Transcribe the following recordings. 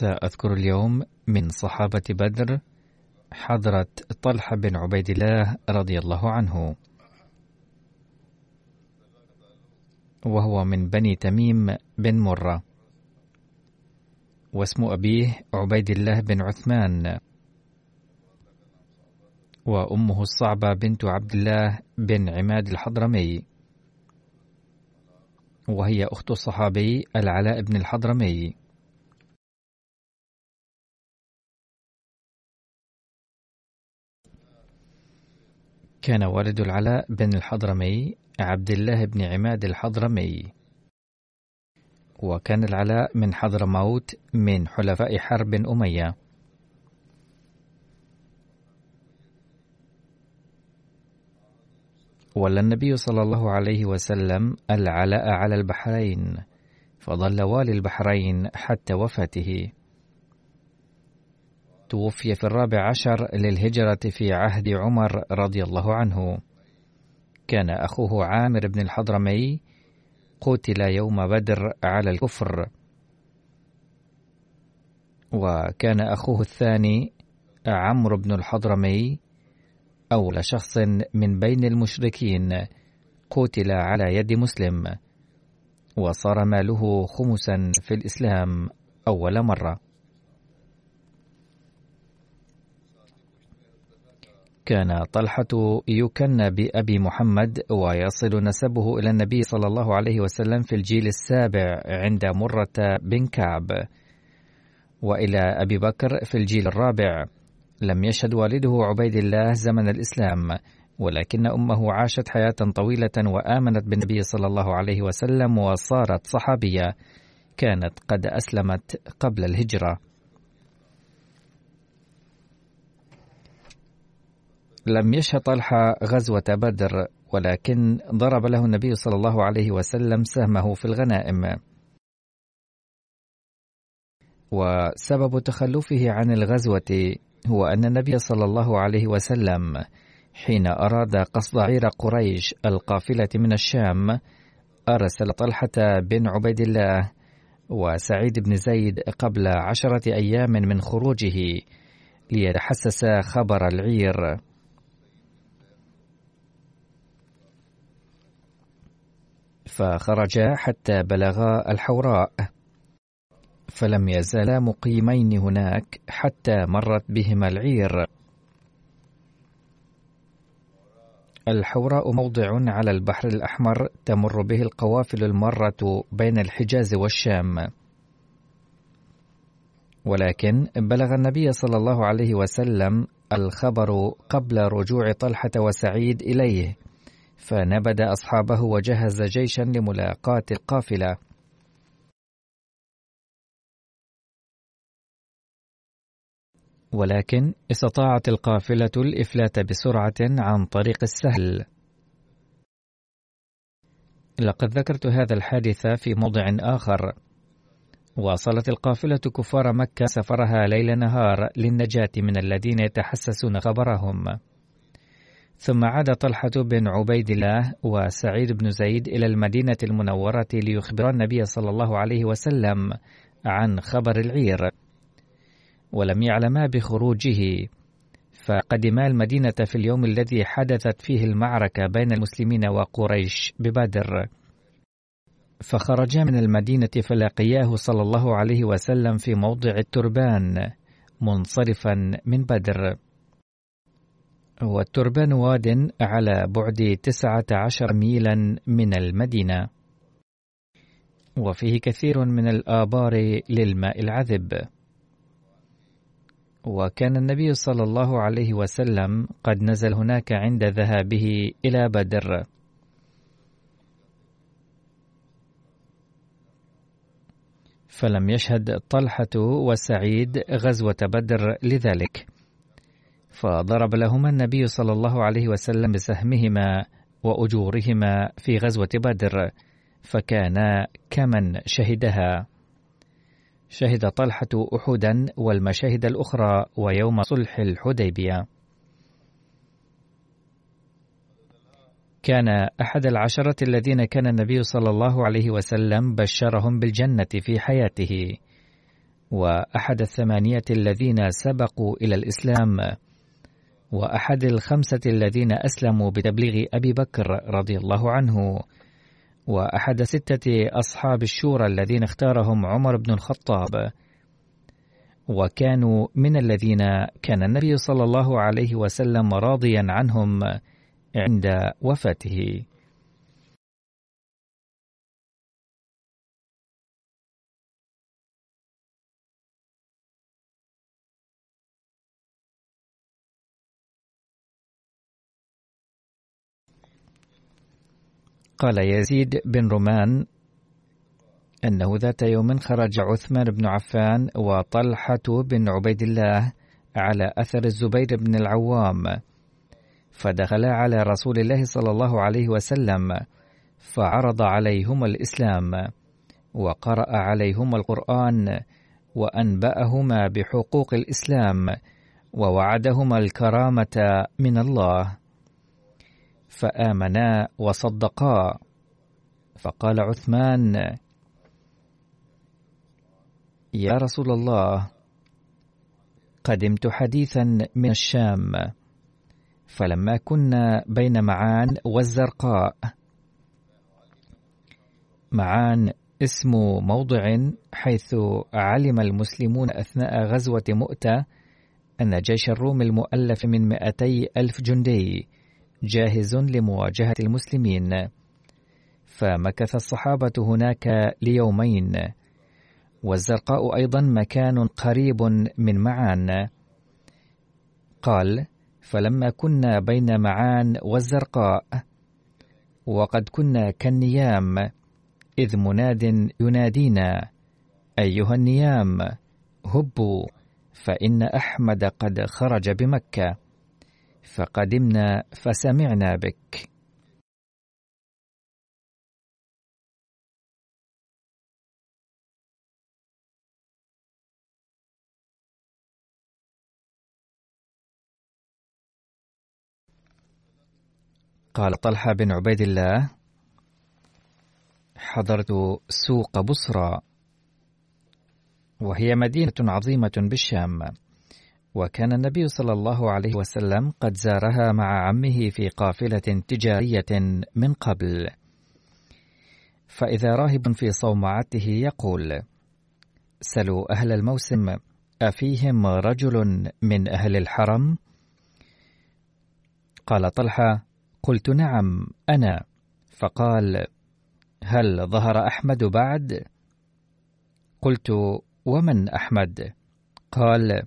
سأذكر اليوم من صحابة بدر حضرة طلحة بن عبيد الله رضي الله عنه. وهو من بني تميم بن مرة. واسم أبيه عبيد الله بن عثمان. وأمه الصعبة بنت عبد الله بن عماد الحضرمي. وهي أخت الصحابي العلاء بن الحضرمي. كان والد العلاء بن الحضرمي عبد الله بن عماد الحضرمي. وكان العلاء من حضرموت من حلفاء حرب أمية. ولى النبي صلى الله عليه وسلم العلاء على البحرين فظل والي البحرين حتى وفاته. توفي في الرابع عشر للهجرة في عهد عمر رضي الله عنه. كان أخوه عامر بن الحضرمي قتل يوم بدر على الكفر. وكان أخوه الثاني عمرو بن الحضرمي أول شخص من بين المشركين قتل على يد مسلم وصار ماله خمسا في الإسلام أول مرة. كان طلحة يكنى بأبي محمد ويصل نسبه إلى النبي صلى الله عليه وسلم في الجيل السابع عند مرة بن كعب وإلى أبي بكر في الجيل الرابع. لم يشهد والده عبيد الله زمن الإسلام ولكن أمه عاشت حياة طويلة وآمنت بالنبي صلى الله عليه وسلم وصارت صحابية. كانت قد أسلمت قبل الهجرة. لم يشهد طلحة غزوة بدر ولكن ضرب له النبي صلى الله عليه وسلم سهمه في الغنائم. وسبب تخلفه عن الغزوة هو أن النبي صلى الله عليه وسلم حين أراد قصد عير قريش القافلة من الشام أرسل طلحة بن عبيد الله وسعيد بن زيد قبل عشرة أيام من خروجه ليتحسس خبر العير. فخرجا حتى بلغا الحوراء فلم يزالا مقيمين هناك حتى مرت بهما العير. الحوراء موضع على البحر الأحمر تمر به القوافل المارة بين الحجاز والشام. ولكن بلغ النبي صلى الله عليه وسلم الخبر قبل رجوع طلحة وسعيد إليه. فنبد أصحابه وجهز جيشا لملاقاة القافلة. ولكن استطاعت القافلة الإفلات بسرعة عن طريق السهل. لقد ذكرت هذا الحادث في موضع آخر. واصلت القافلة كفار مكة سفرها ليل نهار للنجاة من الذين يتحسسون خبرهم. ثم عاد طلحة بن عبيد الله وسعيد بن زيد إلى المدينة المنورة ليخبر النبي صلى الله عليه وسلم عن خبر العير ولم يعلما بخروجه. فقدما المدينة في اليوم الذي حدثت فيه المعركة بين المسلمين وقريش ببدر. فخرجا من المدينة فلقياه صلى الله عليه وسلم في موضع التربان منصرفا من بدر. والتربان واد على بعد تسعة عشر ميلا من المدينة. وفيه كثير من الآبار للماء العذب. وكان النبي صلى الله عليه وسلم قد نزل هناك عند ذهابه إلى بدر. فلم يشهد طلحة وسعيد غزوة بدر لذلك. فضرب لهما النبي صلى الله عليه وسلم بسهمهما وأجورهما في غزوة بدر فكانا كمن شهدها. شهد طلحة أحدا والمشاهد الأخرى ويوم صلح الحديبية. كان أحد العشرة الذين كان النبي صلى الله عليه وسلم بشرهم بالجنة في حياته وأحد الثمانية الذين سبقوا إلى الإسلام. وأحد الخمسة الذين أسلموا بتبليغ أبي بكر رضي الله عنه. وأحد ستة أصحاب الشورى الذين اختارهم عمر بن الخطاب. وكانوا من الذين كان النبي صلى الله عليه وسلم راضيا عنهم عند وفاته. قال يزيد بن رومان أنه ذات يوم خرج عثمان بن عفان وطلحة بن عبيد الله على أثر الزبير بن العوام فدخلا على رسول الله صلى الله عليه وسلم فعرض عليهما الإسلام وقرأ عليهما القرآن وأنبأهما بحقوق الإسلام ووعدهما الكرامة من الله. فآمنا وصدقا. فقال عثمان يا رسول الله قدمت حديثا من الشام فلما كنا بين معان والزرقاء معان اسم موضع حيث علم المسلمون أثناء غزوة مؤتة أن جيش الروم المؤلف من مئتي ألف جندي جاهز لمواجهة المسلمين. فمكث الصحابة هناك ليومين. والزرقاء أيضا مكان قريب من معان. قال فلما كنا بين معان والزرقاء وقد كنا كالنيام إذ مناد ينادينا أيها النيام هبوا فإن أحمد قد خرج بمكة. فقدمنا فسمعنا بك. قال طلحة بن عبيد الله حضرت سوق بصرى وهي مدينة عظيمة بالشام. وكان النبي صلى الله عليه وسلم قد زارها مع عمه في قافلة تجارية من قبل فإذا راهب في صومعته يقول سلوا أهل الموسم أفيهم رجل من أهل الحرم؟ قال طلحة قلت نعم أنا فقال هل ظهر أحمد بعد؟ قلت ومن أحمد؟ قال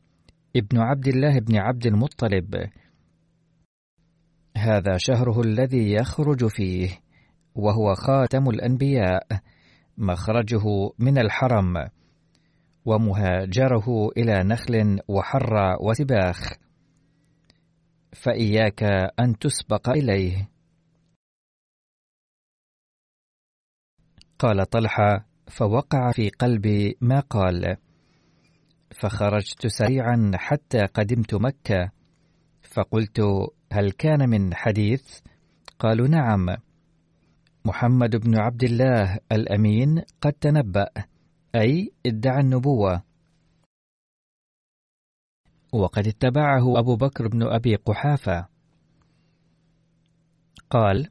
ابن عبد الله بن عبد المطلب. هذا شهره الذي يخرج فيه وهو خاتم الأنبياء مخرجه من الحرم ومهاجره إلى نخل وحر وسباخ. فإياك أن تسبق إليه. قال طلحة فوقع في قلبي ما قال. فخرجت سريعا حتى قدمت مكة. فقلت هل كان من حديث؟ قالوا نعم. محمد بن عبد الله الأمين قد تنبأ أي ادعى النبوة. وقد اتبعه أبو بكر بن أبي قحافة. قال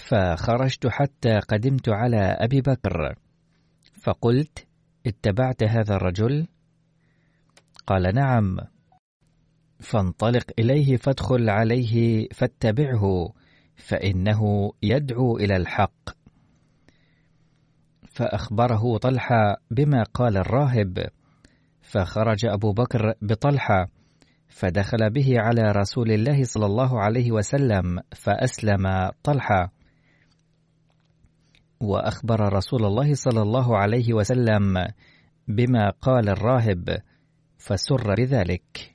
فخرجت حتى قدمت على أبي بكر. فقلت اتبعت هذا الرجل؟ قال نعم. فانطلق إليه فادخل عليه فاتبعه فإنه يدعو إلى الحق. فأخبره طلحة بما قال الراهب. فخرج أبو بكر بطلحة فدخل به على رسول الله صلى الله عليه وسلم فأسلم طلحة. وأخبر رسول الله صلى الله عليه وسلم بما قال الراهب. فسر بذلك.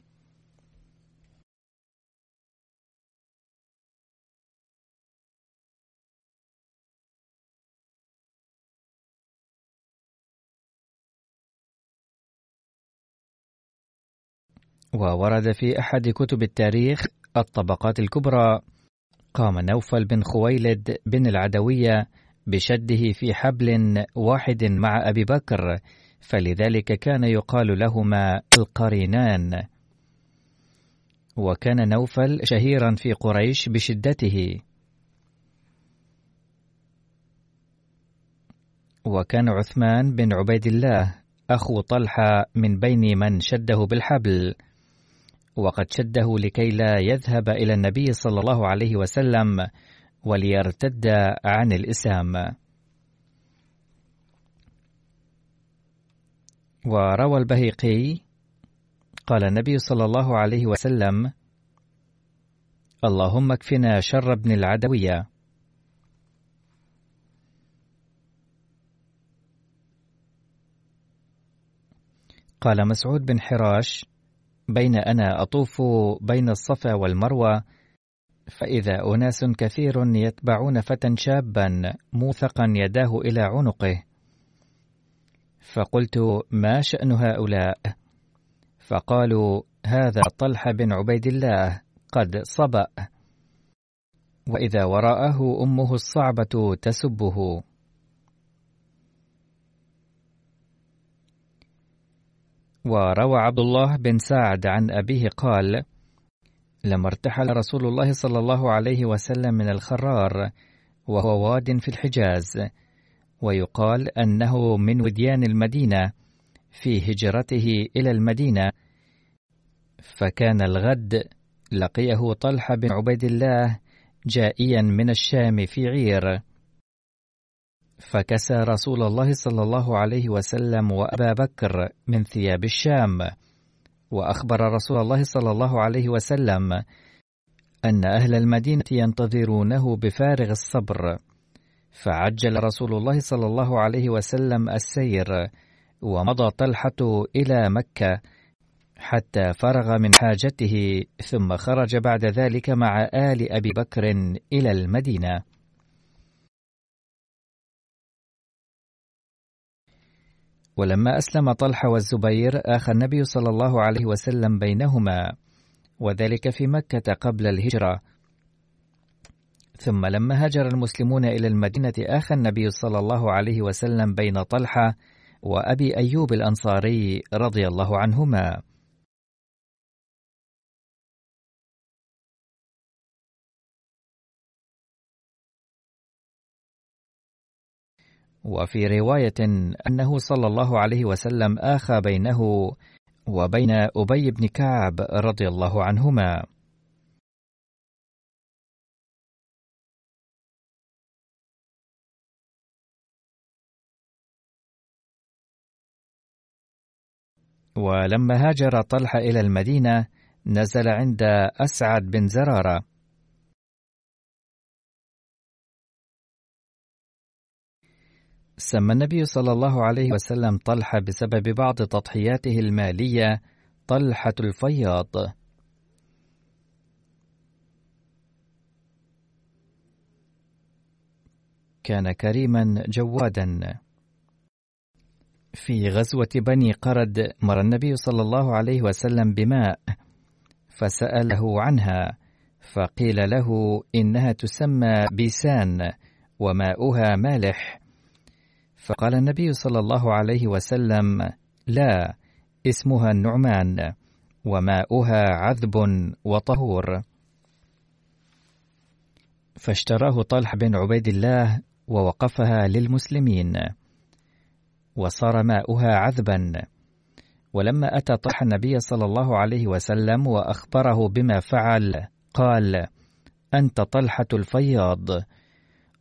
وورد في أحد كتب التاريخ الطبقات الكبرى قام نوفل بن خويلد بن العدوية بشده في حبل واحد مع أبي بكر فلذلك كان يقال لهما القرينان. وكان نوفل شهيرا في قريش بشدته. وكان عثمان بن عبيد الله أخو طلحة من بين من شده بالحبل. وقد شده لكي لا يذهب إلى النبي صلى الله عليه وسلم وليرتد عن الإسلام. وروى البهيقي قال النبي صلى الله عليه وسلم اللهم اكفنا شر ابن العدوية. قال مسعود بن حراش بين أنا أطوف بين الصفا والمروة فإذا أناس كثير يتبعون فتى شابا موثقا يداه إلى عنقه. فقلت ما شأن هؤلاء؟ فقالوا هذا طلحة بن عبيد الله قد صبأ. وإذا وراءه أمه الصعبة تسبه. وروى عبد الله بن سعد عن أبيه قال لما ارتحل رسول الله صلى الله عليه وسلم من الخرار وهو واد في الحجاز ويقال أنه من وديان المدينة في هجرته إلى المدينة فكان الغد لقيه طلحة بن عبيد الله جائيا من الشام في عير. فكسى رسول الله صلى الله عليه وسلم وأبا بكر من ثياب الشام. وأخبر رسول الله صلى الله عليه وسلم أن أهل المدينة ينتظرونه بفارغ الصبر. فعجل رسول الله صلى الله عليه وسلم السير ومضى طلحة إلى مكة حتى فرغ من حاجته ثم خرج بعد ذلك مع آل أبي بكر إلى المدينة. ولما أسلم طلحة والزبير آخى النبي صلى الله عليه وسلم بينهما وذلك في مكة قبل الهجرة. ثم لما هاجر المسلمون إلى المدينة آخى النبي صلى الله عليه وسلم بين طلحة وأبي أيوب الأنصاري رضي الله عنهما وفي رواية أنه صلى الله عليه وسلم آخى بينه وبين أبي بن كعب رضي الله عنهما. ولما هاجر طلحة إلى المدينة نزل عند أسعد بن زرارة. سمى النبي صلى الله عليه وسلم طلحة بسبب بعض تضحياته المالية طلحة الفياض. كان كريما جوادا. في غزوة بني قرد مر النبي صلى الله عليه وسلم بماء فسأله عنها فقيل له إنها تسمى بيسان وماؤها مالح. فقال النبي صلى الله عليه وسلم لا اسمها النعمان وماؤها عذب وطهور. فاشتراه طلح بن عبيد الله ووقفها للمسلمين. وصار ماؤها عذبا. ولما أتى طلح النبي صلى الله عليه وسلم وأخبره بما فعل قال أنت طلحة الفياض.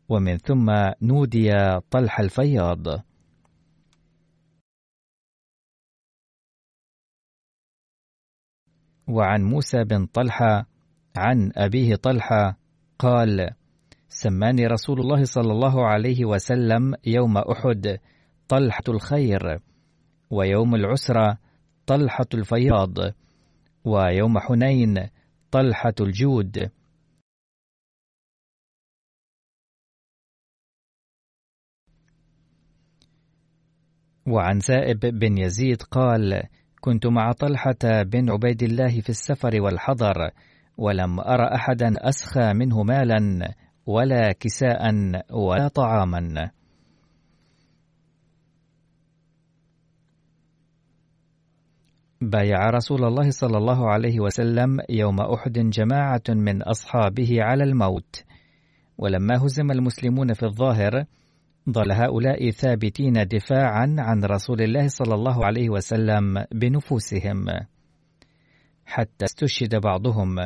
ومن ثم نودي طلح الفياض. وعن موسى بن طلحة عن أبيه طلحة قال سماني رسول الله صلى الله عليه وسلم يوم أحد طلحة الخير ويوم العسرة طلحة الفياض ويوم حنين طلحة الجود. وعن سائب بن يزيد قال كنت مع طلحة بن عبيد الله في السفر والحضر ولم أر أحدا أسخى منه مالا ولا كساء ولا طعاما. بايع رسول الله صلى الله عليه وسلم يوم أحد جماعة من أصحابه على الموت. ولما هزم المسلمون في الظاهر ظل هؤلاء ثابتين دفاعا عن رسول الله صلى الله عليه وسلم بنفوسهم. حتى استشهد بعضهم.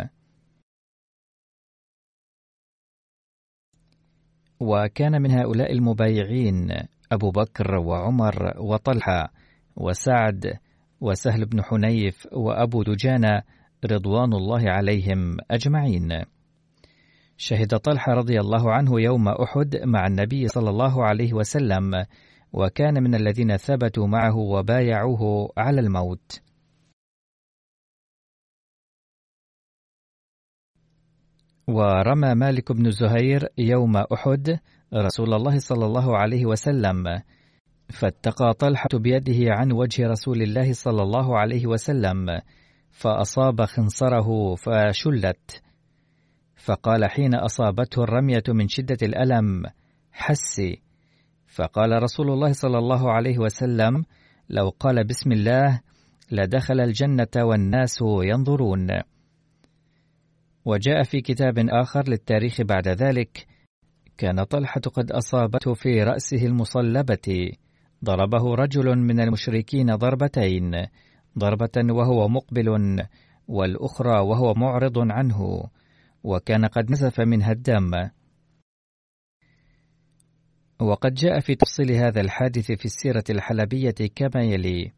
وكان من هؤلاء المبايعين أبو بكر وعمر وطلحة وسعد وسهل بن حنيف وأبو دجانة رضوان الله عليهم أجمعين. شهد طلحة رضي الله عنه يوم أحد مع النبي صلى الله عليه وسلم وكان من الذين ثبتوا معه وبايعوه على الموت. ورمى مالك بن زهير يوم أحد رسول الله صلى الله عليه وسلم فاتقى طلحة بيده عن وجه رسول الله صلى الله عليه وسلم فأصاب خنصره فشلت. فقال حين أصابته الرمية من شدة الألم حسي فقال رسول الله صلى الله عليه وسلم لو قال بسم الله لدخل الجنة والناس ينظرون. وجاء في كتاب آخر للتاريخ بعد ذلك كان طلحة قد أصابته في رأسه المصلبة. ضربه رجل من المشركين ضربتين ضربة وهو مقبل والأخرى وهو معرض عنه وكان قد نزف منها الدم. وقد جاء في تفصيل هذا الحادث في السيرة الحلبية كما يلي.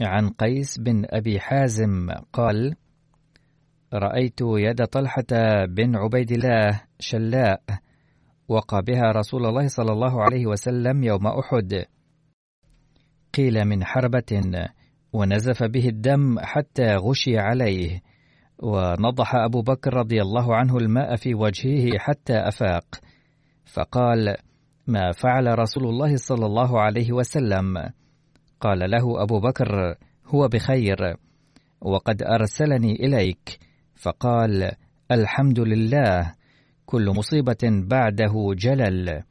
عن قيس بن أبي حازم قال رأيت يد طلحة بن عبيد الله شلاء وقى بها رسول الله صلى الله عليه وسلم يوم أحد. قيل من حربة ونزف به الدم حتى غشي عليه ونضح أبو بكر رضي الله عنه الماء في وجهه حتى أفاق. فقال ما فعل رسول الله صلى الله عليه وسلم؟ قال له أبو بكر هو بخير وقد أرسلني إليك. فقال الحمد لله. كل مصيبة بعده جلل.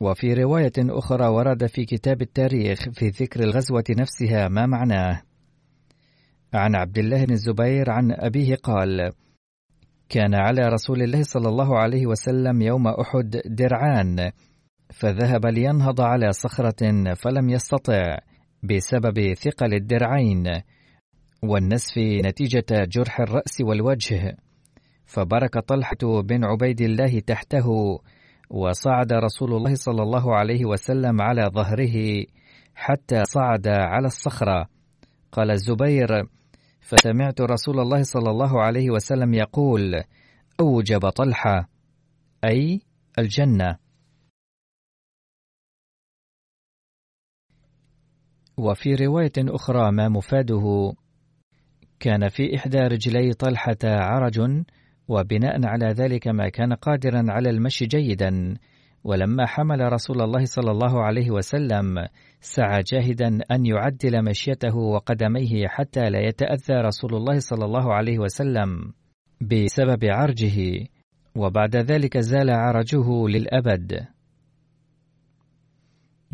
وفي رواية أخرى ورد في كتاب التاريخ في ذكر الغزوة نفسها ما معناه. عن عبد الله بن الزبير عن أبيه قال كان على رسول الله صلى الله عليه وسلم يوم أحد درعان فذهب لينهض على صخرة فلم يستطع بسبب ثقل الدرعين والنسف نتيجة جرح الرأس والوجه. فبرك طلحة بن عبيد الله تحته وصعد رسول الله صلى الله عليه وسلم على ظهره حتى صعد على الصخرة. قال الزبير فسمعت رسول الله صلى الله عليه وسلم يقول أوجب طلحة أي الجنة. وفي رواية أخرى ما مفاده كان في إحدى رجلي طلحة عرج وبناء على ذلك ما كان قادرا على المشي جيدا ولما حمل رسول الله صلى الله عليه وسلم سعى جاهدا أن يعدل مشيته وقدميه حتى لا يتأذى رسول الله صلى الله عليه وسلم بسبب عرجه وبعد ذلك زال عرجه للأبد.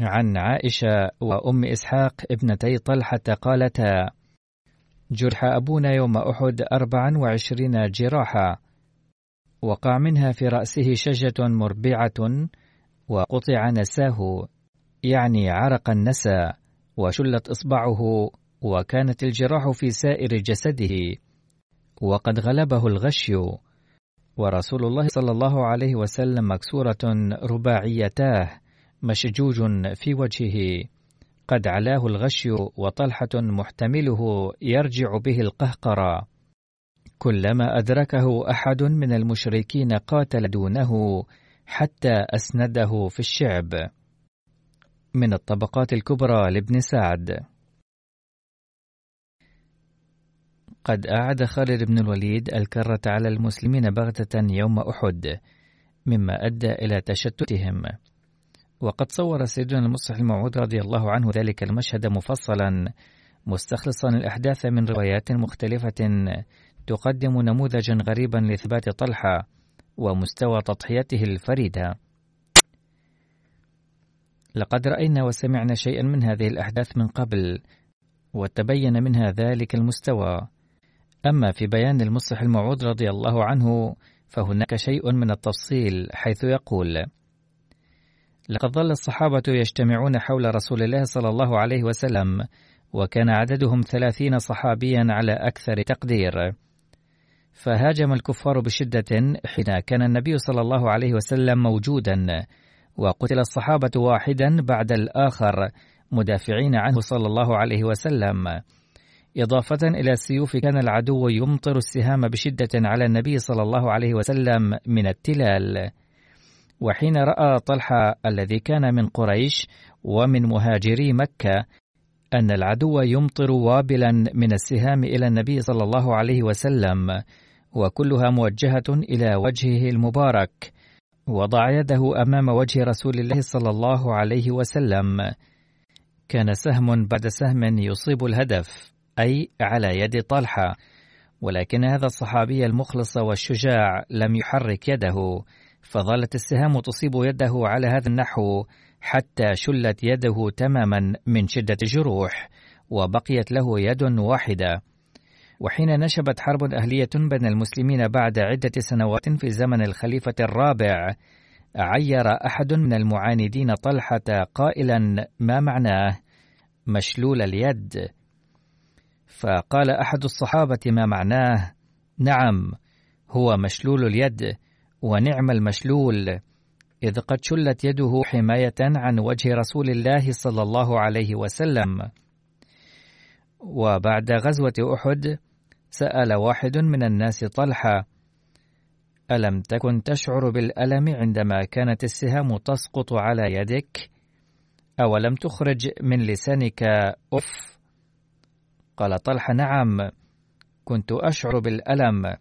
عن عائشة وأم إسحاق ابنتي طلحة قالتا جرح أبونا يوم أحد أربعا وعشرين جراحة وقع منها في رأسه شجة مربعة وقطع نساه يعني عرق النسى وشلت إصبعه وكانت الجراح في سائر جسده وقد غلبه الغشي ورسول الله صلى الله عليه وسلم مكسورة رباعيتاه مشجوج في وجهه. قد علاه الغشي وطلحة محتمله يرجع به القهقرى. كلما أدركه أحد من المشركين قاتل دونه حتى أسنده في الشعب. من الطبقات الكبرى لابن سعد قد أعاد خالد بن الوليد الكرة على المسلمين بغتة يوم أحد مما أدى إلى تشتتهم وقد صور سيدنا المصلح الموعود رضي الله عنه ذلك المشهد مفصلا مستخلصا الأحداث من روايات مختلفة تقدم نموذجا غريبا لإثبات طلحة ومستوى تضحيته الفريدة. لقد رأينا وسمعنا شيئا من هذه الأحداث من قبل، وتبين منها ذلك المستوى. أما في بيان المصلح الموعود رضي الله عنه فهناك شيء من التفصيل حيث يقول: لقد ظل الصحابة يجتمعون حول رسول الله صلى الله عليه وسلم، وكان عددهم ثلاثين صحابيا على أكثر تقدير. فهاجم الكفار بشدة حين كان النبي صلى الله عليه وسلم موجودا وقتل الصحابة واحدا بعد الآخر مدافعين عنه صلى الله عليه وسلم. إضافة إلى السيوف كان العدو يمطر السهام بشدة على النبي صلى الله عليه وسلم من التلال. وحين رأى طلحة الذي كان من قريش ومن مهاجري مكة أن العدو يمطر وابلا من السهام إلى النبي صلى الله عليه وسلم وكلها موجهة إلى وجهه المبارك. وضع يده أمام وجه رسول الله صلى الله عليه وسلم. كان سهم بعد سهم يصيب الهدف أي على يد طلحة. ولكن هذا الصحابي المخلص والشجاع لم يحرك يده فظلت السهام تصيب يده على هذا النحو حتى شلت يده تماما من شدة الجروح وبقيت له يد واحدة. وحين نشبت حرب أهلية بين المسلمين بعد عدة سنوات في زمن الخليفة الرابع عير أحد من المعاندين طلحة قائلا ما معناه مشلول اليد؟ فقال أحد الصحابة ما معناه؟ نعم هو مشلول اليد ونعم المشلول إذ قد شلت يده حماية عن وجه رسول الله صلى الله عليه وسلم. وبعد غزوة أحد سأل واحد من الناس طلحة: ألم تكن تشعر بالألم عندما كانت السهام تسقط على يدك؟ أولم تخرج من لسانك أف؟ قال طلحة: نعم، كنت أشعر بالألم،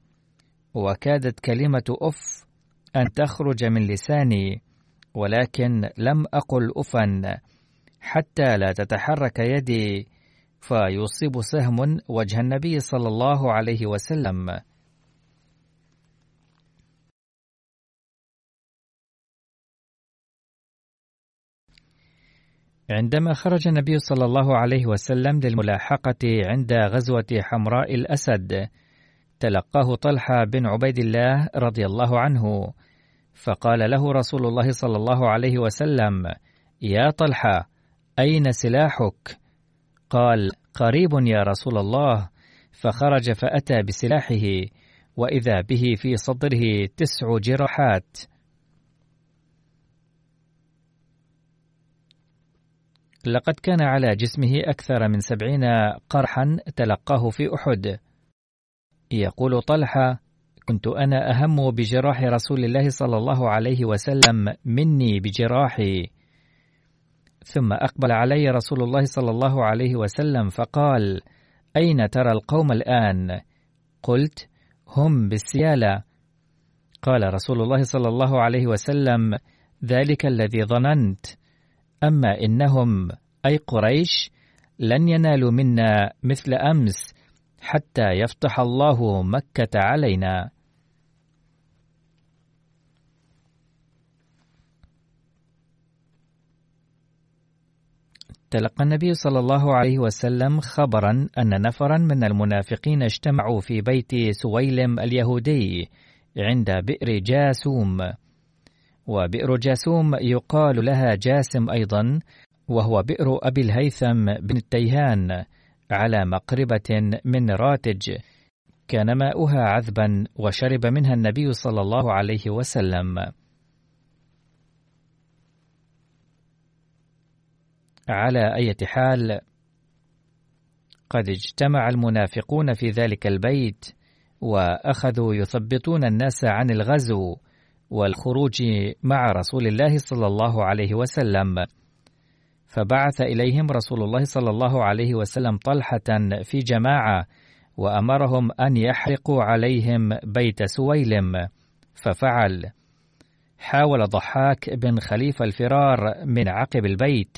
وكادت كلمة أف أن تخرج من لساني، ولكن لم أقل أفا، حتى لا تتحرك يدي فيصيب سهم وجه النبي صلى الله عليه وسلم عندما خرج النبي صلى الله عليه وسلم للملاحقة عند غزوة حمراء الأسد تلقاه طلحة بن عبيد الله رضي الله عنه فقال له رسول الله صلى الله عليه وسلم يا طلحة أين سلاحك؟ قال قريب يا رسول الله. فخرج فأتى بسلاحه وإذا به في صدره تسع جراحات. لقد كان على جسمه أكثر من سبعين قرحا تلقاه في أحد. يقول طلحة كنت أنا أهم بجراح رسول الله صلى الله عليه وسلم مني بجراحي. ثم أقبل علي رسول الله صلى الله عليه وسلم فقال: أين ترى القوم الآن؟ قلت: هم بالسيالة. قال رسول الله صلى الله عليه وسلم: ذلك الذي ظننت، أما إنهم أي قريش لن ينالوا منا مثل أمس حتى يفتح الله مكة علينا. تلقى النبي صلى الله عليه وسلم خبرا أن نفرا من المنافقين اجتمعوا في بيت سويلم اليهودي عند بئر جاسوم. وبئر جاسوم يقال لها جاسم أيضا وهو بئر أبي الهيثم بن التيهان على مقربة من راتج. كان ماؤها عذبا وشرب منها النبي صلى الله عليه وسلم. على أي حال قد اجتمع المنافقون في ذلك البيت وأخذوا يثبطون الناس عن الغزو والخروج مع رسول الله صلى الله عليه وسلم. فبعث إليهم رسول الله صلى الله عليه وسلم طلحة في جماعة وأمرهم أن يحرقوا عليهم بيت سويلم ففعل. حاول ضحاك بن خليفة الفرار من عقب البيت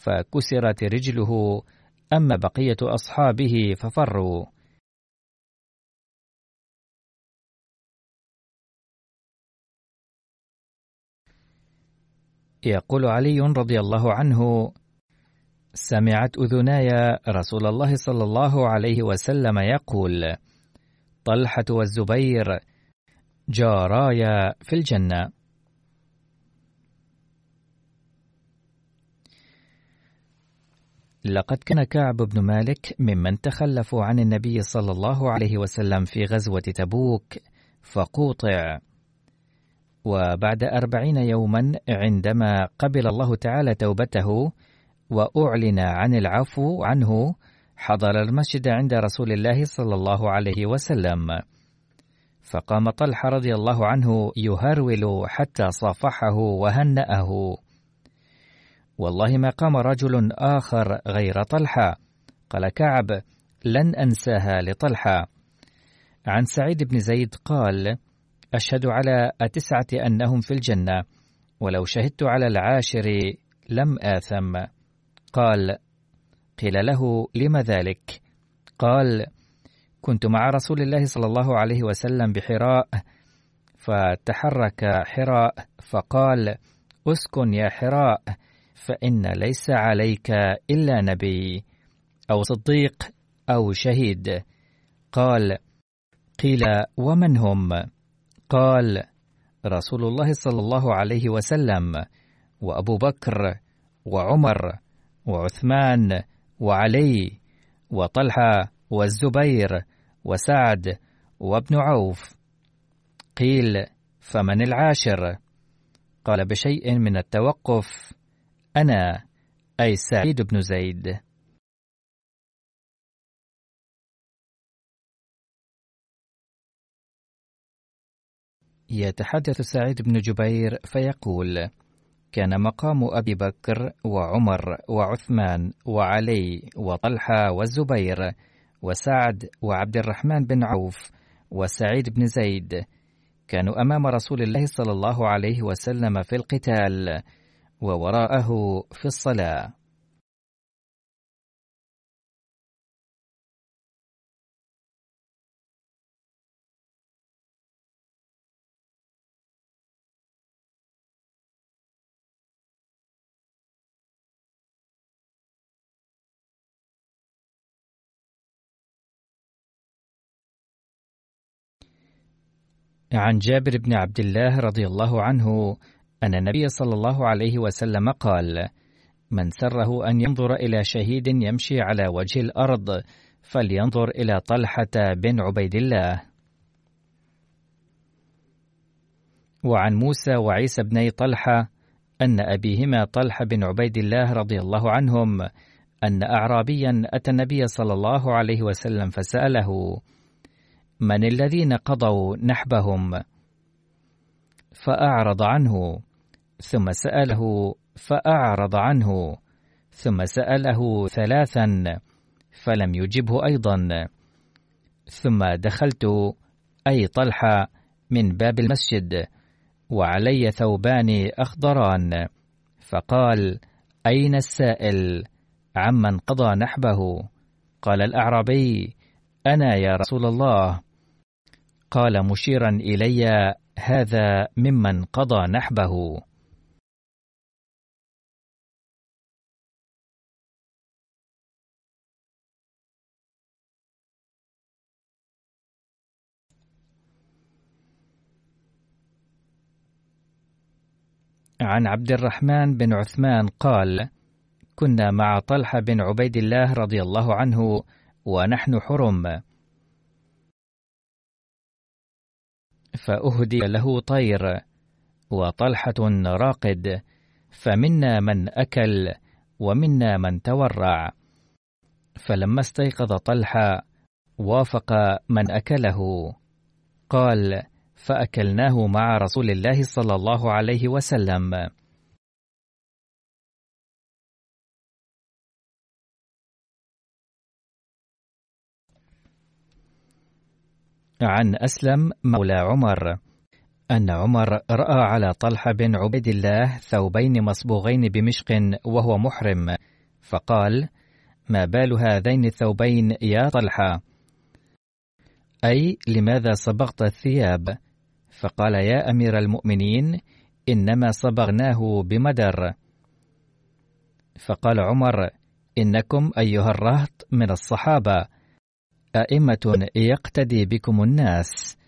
فكسرت رجله أما بقية أصحابه ففروا. يقول علي رضي الله عنه سمعت أذناي رسول الله صلى الله عليه وسلم يقول طلحة والزبير جارايا في الجنة. لقد كان كعب بن مالك ممن تخلفوا عن النبي صلى الله عليه وسلم في غزوة تبوك فقوطع. وبعد أربعين يوما عندما قبل الله تعالى توبته وأعلن عن العفو عنه حضر المسجد عند رسول الله صلى الله عليه وسلم. فقام طلحة رضي الله عنه يهرول حتى صافحه وهنأه. والله ما قام رجل آخر غير طلحة. قال كعب لن أنساها لطلحة. عن سعيد بن زيد قال أشهد على التسعة أنهم في الجنة ولو شهدت على العاشر لم آثم. قال قيل له لم ذلك؟ قال كنت مع رسول الله صلى الله عليه وسلم بحراء فتحرك حراء فقال أسكن يا حراء. فإن ليس عليك إلا نبي أو صديق أو شهيد. قال قيل ومن هم؟ قال رسول الله صلى الله عليه وسلم وأبو بكر وعمر وعثمان وعلي وطلحة والزبير وسعد وابن عوف. قيل فمن العاشر؟ قال بشيء من التوقف. أنا أي سعيد بن زيد. يتحدث سعيد بن جبير فيقول كان مقام أبي بكر وعمر وعثمان وعلي وطلحة والزبير وسعد وعبد الرحمن بن عوف وسعيد بن زيد. كانوا أمام رسول الله صلى الله عليه وسلم في القتال. ووراءه في الصلاة. عن جابر بن عبد الله رضي الله عنه أن النبي صلى الله عليه وسلم قال: من سره أن ينظر إلى شهيد يمشي على وجه الأرض فلينظر إلى طلحة بن عبيد الله. وعن موسى وعيسى بني طلحة أن أبيهما طلحة بن عبيد الله رضي الله عنهم أن أعرابيا أتى النبي صلى الله عليه وسلم فسأله: من الذين قضوا نحبهم؟ فأعرض عنه ثم سأله فأعرض عنه. ثم سأله ثلاثا فلم يجبه أيضا. ثم دخلت أي طلحة من باب المسجد وعلي ثوبان أخضران. فقال أين السائل؟ عمن قضى نحبه. قال الأعرابي أنا يا رسول الله. قال مشيرا إلي هذا ممن قضى نحبه. عن عبد الرحمن بن عثمان قال كنا مع طلحة بن عبيد الله رضي الله عنه ونحن حرم. فأهدي له طير وطلحة راقد فمنا من أكل ومنا من تورع. فلما استيقظ طلحة وافق من أكله قال فأكلناه مع رسول الله صلى الله عليه وسلم. عن أسلم مولى عمر. أن عمر رأى على طلحة بن عبيد الله ثوبين مصبوغين بمشق وهو محرم فقال ما بال هذين الثوبين يا طلحة؟ أي لماذا صبغت الثياب؟ فقال يا أمير المؤمنين إنما صبغناه بمدر. فقال عمر إنكم أيها الرهط من الصحابة أئمة يقتدي بكم الناس.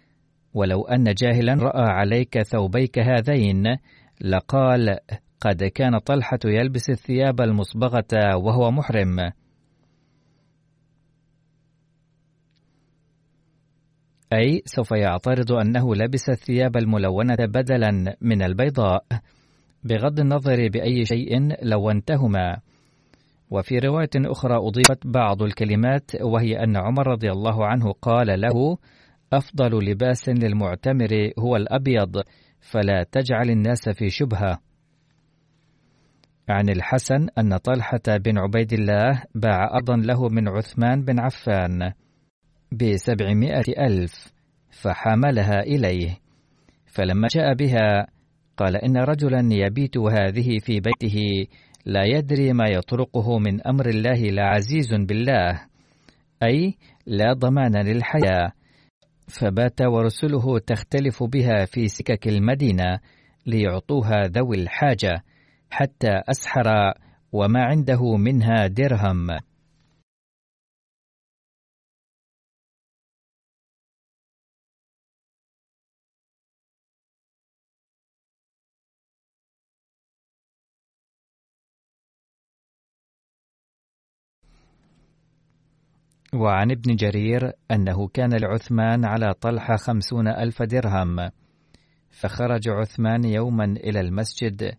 ولو أن جاهلا رأى عليك ثوبيك هذين لقال قد كان طلحة يلبس الثياب المصبغة وهو محرم. أي سوف يعترض أنه لبس الثياب الملونة بدلا من البيضاء بغض النظر بأي شيء لونتهما وفي رواية أخرى أضيفت بعض الكلمات وهي أن عمر رضي الله عنه قال له أفضل لباس للمعتمر هو الأبيض فلا تجعل الناس في شبهة. عن الحسن أن طلحة بن عبيد الله باع أرضا له من عثمان بن عفان. بسبعمائة ألف فحملها إليه. فلما جاء بها قال إن رجلا يبيت هذه في بيته لا يدري ما يطرقه من أمر الله لعزيز بالله أي لا ضمان للحياة. فبات ورسله تختلف بها في سكك المدينة ليعطوها ذوي الحاجة حتى أسحر وما عنده منها درهم. وعن ابن جرير أنه كان لعثمان على طلحة خمسون ألف درهم فخرج عثمان يوما إلى المسجد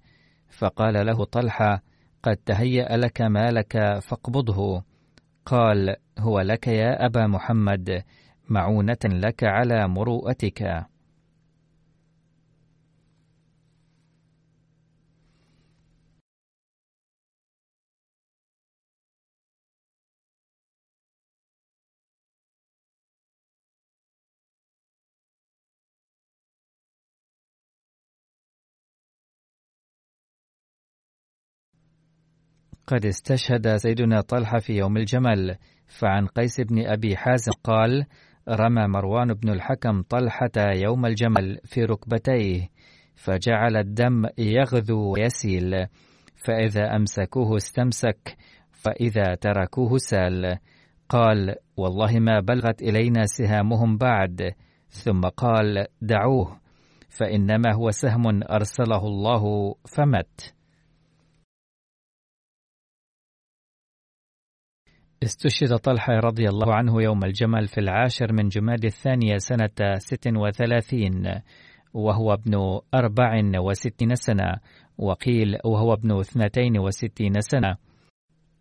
فقال له طلحة قد تهيأ لك مالك فاقبضه. قال هو لك يا أبا محمد معونة لك على مروءتك. قد استشهد سيدنا طلحة في يوم الجمل فعن قيس بن أبي حازم قال رمى مروان بن الحكم طلحة يوم الجمل في ركبتيه فجعل الدم يغذو ويسيل فإذا أمسكوه استمسك فإذا تركوه سال قال والله ما بلغت إلينا سهامهم بعد ثم قال دعوه فإنما هو سهم أرسله الله فمت استشهد طلحة رضي الله عنه يوم الجمل في العاشر من جماد الثانية سنة ست وثلاثين وهو ابن أربع وستين سنة وقيل وهو ابن اثنتين وستين سنة.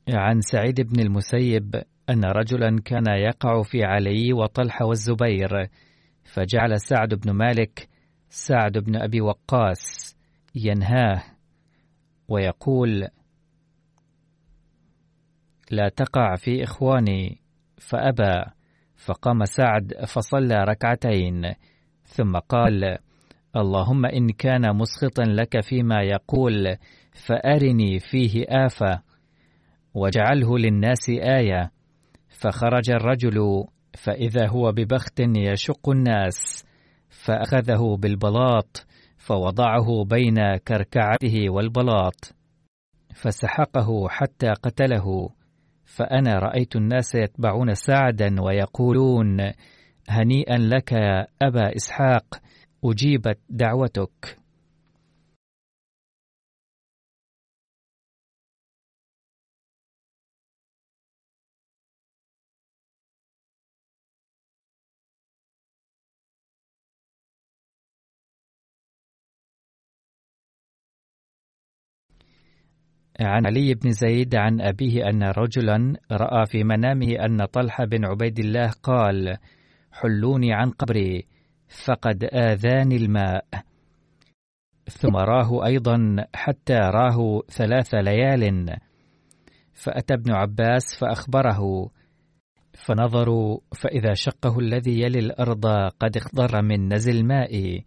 عن سعيد بن المسيب أن رجلا كان يقع في علي وطلحة والزبير فجعل سعد بن مالك سعد بن أبي وقاص ينهاه ويقول لا تقع في إخواني. فأبى فقام سعد فصلى ركعتين. ثم قال اللهم إن كان مسخطا لك فيما يقول فأرني فيه آفة. واجعله للناس آية. فخرج الرجل فإذا هو ببخت يشق الناس. فأخذه بالبلاط فوضعه بين كركعته والبلاط. فسحقه حتى قتله. فأنا رأيت الناس يتبعون سعدا ويقولون هنيئا لك أبا إسحاق أجيبت دعوتك. عن علي بن زيد عن أبيه أن رجلا رأى في منامه أن طلحة بن عبيد الله قال: حلوني عن قبري فقد آذاني الماء. ثم راه أيضا حتى راه ثلاث ليال. فأتى ابن عباس فأخبره فنظروا فإذا شقه الذي يلي الأرض قد اخضر من نزل الماء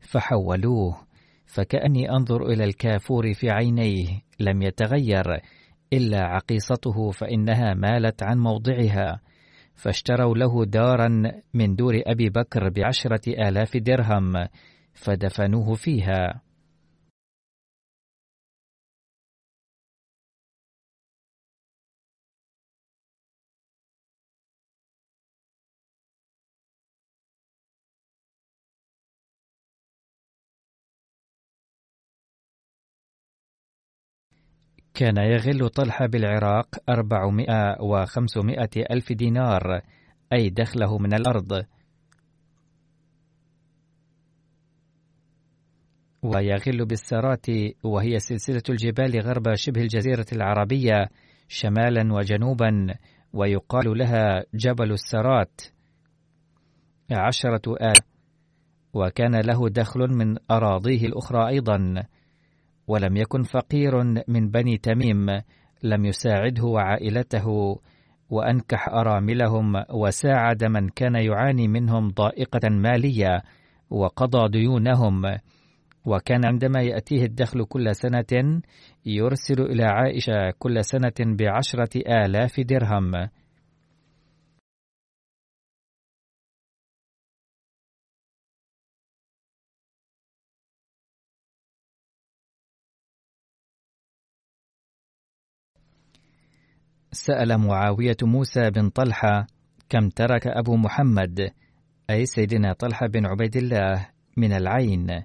فحولوه فكأني أنظر إلى الكافور في عينيه لم يتغير إلا عقيصته فإنها مالت عن موضعها. فاشتروا له دارا من دور أبي بكر بعشرة آلاف درهم فدفنوه فيها. كان يغل طلحة بالعراق أربعمائة وخمسمائة ألف دينار أي دخله من الأرض. ويغل بالسرات وهي سلسلة الجبال غرب شبه الجزيرة العربية شمالا وجنوبا ويقال لها جبل السرات. عشرة آلاف. وكان له دخل من أراضيه الأخرى أيضا. ولم يكن فقير من بني تميم لم يساعده وعائلته وأنكح أراملهم وساعد من كان يعاني منهم ضائقة مالية وقضى ديونهم. وكان عندما يأتيه الدخل كل سنة يرسل إلى عائشة كل سنة بعشرة آلاف درهم. سأل معاوية موسى بن طلحة كم ترك أبو محمد؟ أي سيدنا طلحة بن عبيد الله من العين.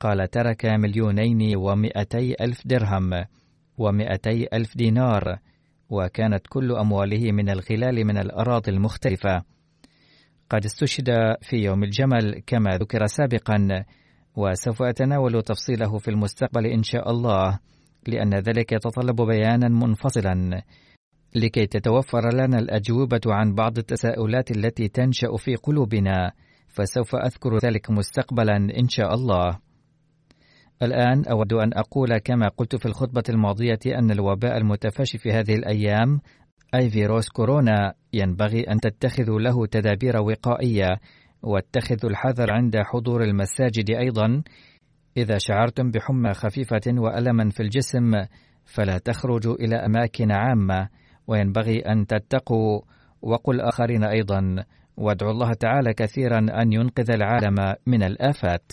قال ترك مليونين ومئتي ألف درهم ومئتي ألف دينار وكانت كل أمواله من الغلال من الأراضي المختلفة. قد استشهد في يوم الجمل كما ذكر سابقا وسوف أتناول تفصيله في المستقبل إن شاء الله. لأن ذلك يتطلب بيانا منفصلا لكي تتوفر لنا الأجوبة عن بعض التساؤلات التي تنشأ في قلوبنا فسوف أذكر ذلك مستقبلا إن شاء الله. الآن أود أن أقول كما قلت في الخطبة الماضية أن الوباء المتفشي في هذه الأيام أي فيروس كورونا ينبغي أن تتخذوا له تدابير وقائية واتخذوا الحذر عند حضور المساجد أيضا إذا شعرتم بحمى خفيفة وألما في الجسم فلا تخرجوا إلى أماكن عامة وينبغي أن تتقوا. وقل آخرين أيضا وادعوا الله تعالى كثيرا أن ينقذ العالم من الآفات.